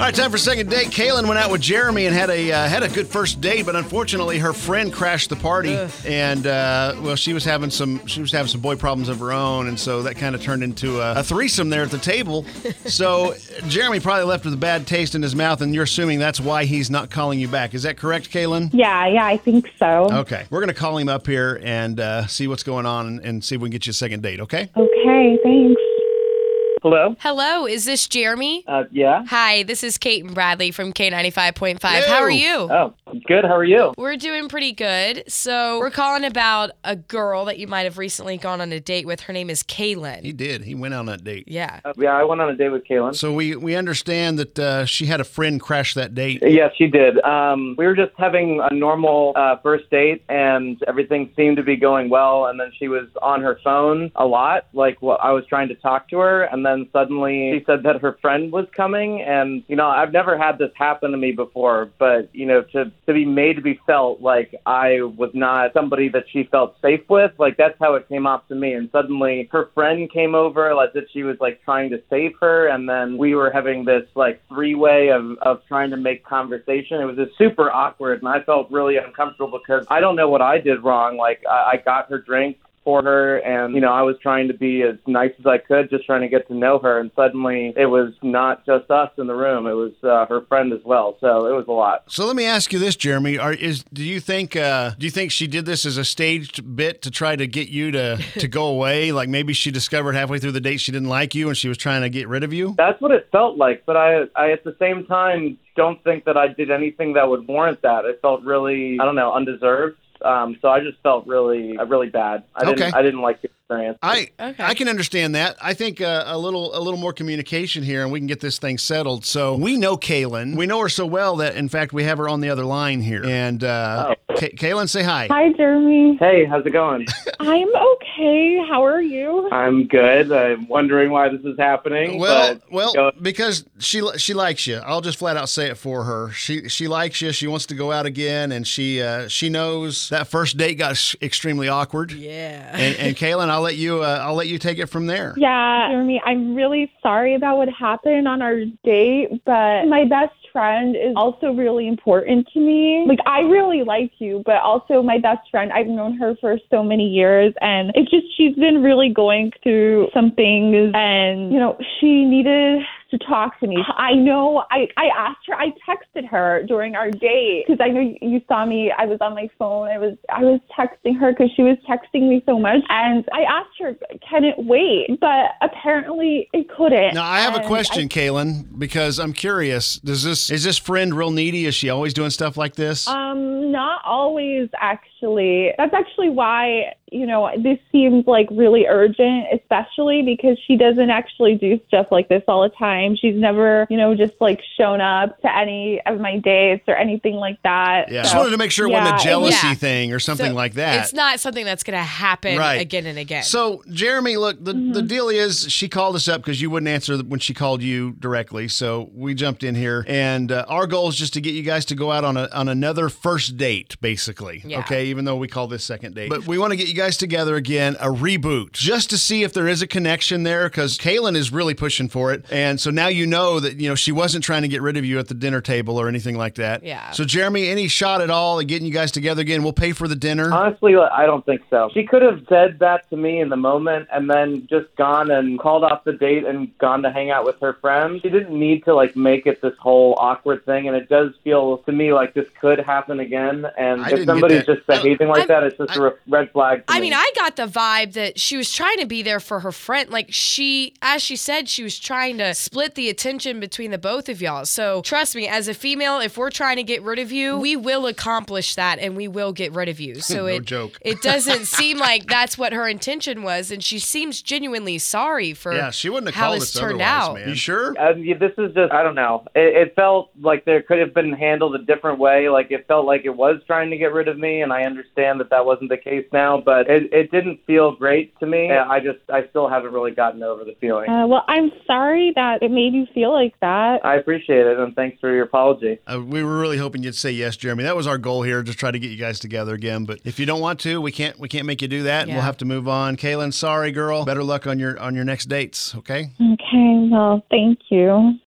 All right, time for second date. Kaylin went out with Jeremy and had a uh, had a good first date, but unfortunately, her friend crashed the party, and uh, well, she was having some she was having some boy problems of her own, and so that kind of turned into a, a threesome there at the table. so Jeremy probably left with a bad taste in his mouth, and you're assuming that's why he's not calling you back. Is that correct, Kaylin? Yeah, yeah, I think so. Okay, we're gonna call him up here and uh, see what's going on, and, and see if we can get you a second date. Okay. Okay, thanks. Hello? Hello, is this Jeremy? Uh, yeah? Hi, this is Cait and Bradley from K95.5. How are you? Oh, good. How are you? We're doing pretty good. So, we're calling about a girl that you might have recently gone on a date with. Her name is Kaylin. He did. He went on that date. Yeah. Uh, yeah, I went on a date with Kaylin. So we we understand that uh, she had a friend crash that date. Yes, she did. Um, we were just having a normal uh, first date, and everything seemed to be going well. And then she was on her phone a lot, like well, I was trying to talk to her, and then suddenly she said that her friend was coming. And you know, I've never had this happen to me before, but you know, to to be made to be felt like I was not somebody that she felt safe with, like that's how it came off to me. And suddenly her friend came over, as if she was like trying to save her, and then we were having this like three way of of trying to make conversation. It was just super awkward, and I felt really uncomfortable because I don't know what I did wrong. Like I, I got her drink for her and you know I was trying to be as nice as I could just trying to get to know her and suddenly it was not just us in the room it was uh, her friend as well so it was a lot So let me ask you this, Jeremy: Are is do you think uh, do you think she did this as a staged bit to try to get you to to go away? Like maybe she discovered halfway through the date she didn't like you and she was trying to get rid of you. That's what it felt like, but I, I at the same time don't think that I did anything that would warrant that. It felt really, I don't know, undeserved. Um, so I just felt really, uh, really bad. I didn't, Okay. I didn't like the experience. I Okay. I can understand that. I think uh, a little a little more communication here, and we can get this thing settled. So we know Kaylin. We know her so well that in fact we have her on the other line here. And uh, Ka- Kaylin, say hi. Hi, Jeremy. Hey, how's it going? I'm okay. How are you? I'm good. I'm wondering why this is happening. Well, but well, go- because she she likes you. I'll just flat out say it for her. She she likes you. She wants to go out again, and she uh, she knows that first date got s- extremely awkward. Yeah. And, and Kaylin, I'll let you uh, I'll let you take it from there. Yeah, Jeremy, I'm really sorry about what happened on our date, but my best friend is also really important to me. Like, I really like you, but also my best friend, I've known her for so many years, and it's just she's been really going through some things, and, you know, she needed to talk to me. I know I, I asked her, I texted her during our date because I know you, saw me. I was on my phone. I was I was texting her because she was texting me so much, and I asked her, can it wait? But apparently it couldn't. Now I have a And question, Kaylin, because I'm curious. Does this is this friend real needy? Is she always doing stuff like this? Um, not always actually. That's actually why, you know, this seems like really urgent, especially because she doesn't actually do stuff like this all the time. She's never, you know, just like shown up to any of my dates or anything like that. yeah, So, just wanted to make sure it wasn't a jealousy Yeah. thing or something So like that. It's not something that's going to happen Right. again and again. So, Jeremy, look, the, Mm-hmm. the deal is she called us up because you wouldn't answer when she called you directly. So we jumped in here, and uh, our goal is just to get you guys to go out on a, on another first date, basically. Yeah. Okay, even though we call this second date, but we want to get you guys together again, a reboot, just to see if there is a connection there. Because Kaylin is really pushing for it, and so now you know that you know she wasn't trying to get rid of you at the dinner table or anything like that. Yeah. So, Jeremy, any shot at all at getting you guys together again? We'll pay for the dinner. Honestly, I don't think so. She could have said that to me in the moment and then just gone and called off the date and gone to hang out with her friends. She didn't need to like make it this whole awkward thing, and it does feel to me like this could happen again. And I if didn't somebody's just saying behaving like I'm- that, it's just a red flag. To I me. mean, I got the vibe that she was trying to be there for her friend. Like she, as she said, she was trying to split the attention between the both of y'all. So trust me, as a female, if we're trying to get rid of you, we will accomplish that and we will get rid of you. So No it joke. it doesn't seem like that's what her intention was, and she seems genuinely sorry for Yeah, she wouldn't have how called this us turned out. man. You sure? Uh, yeah, this is just, I don't know. It, it felt like there could have been handled a different way. Like it felt like it was trying to get rid of me, and I understand that that wasn't the case now, but it, it didn't feel great to me. I just, I still haven't really gotten over the feeling. Uh, well, I'm sorry that it made you feel like that. I appreciate it, and thanks for your apology. Uh, we were really hoping you'd say yes, Jeremy. That was our goal here, just try to get you guys together again. But if you don't want to, we can't we can't make you do that. Yeah. We'll have to move on. Kaylin, sorry, girl. Better luck on your on your next dates. Okay. Okay, well, thank you.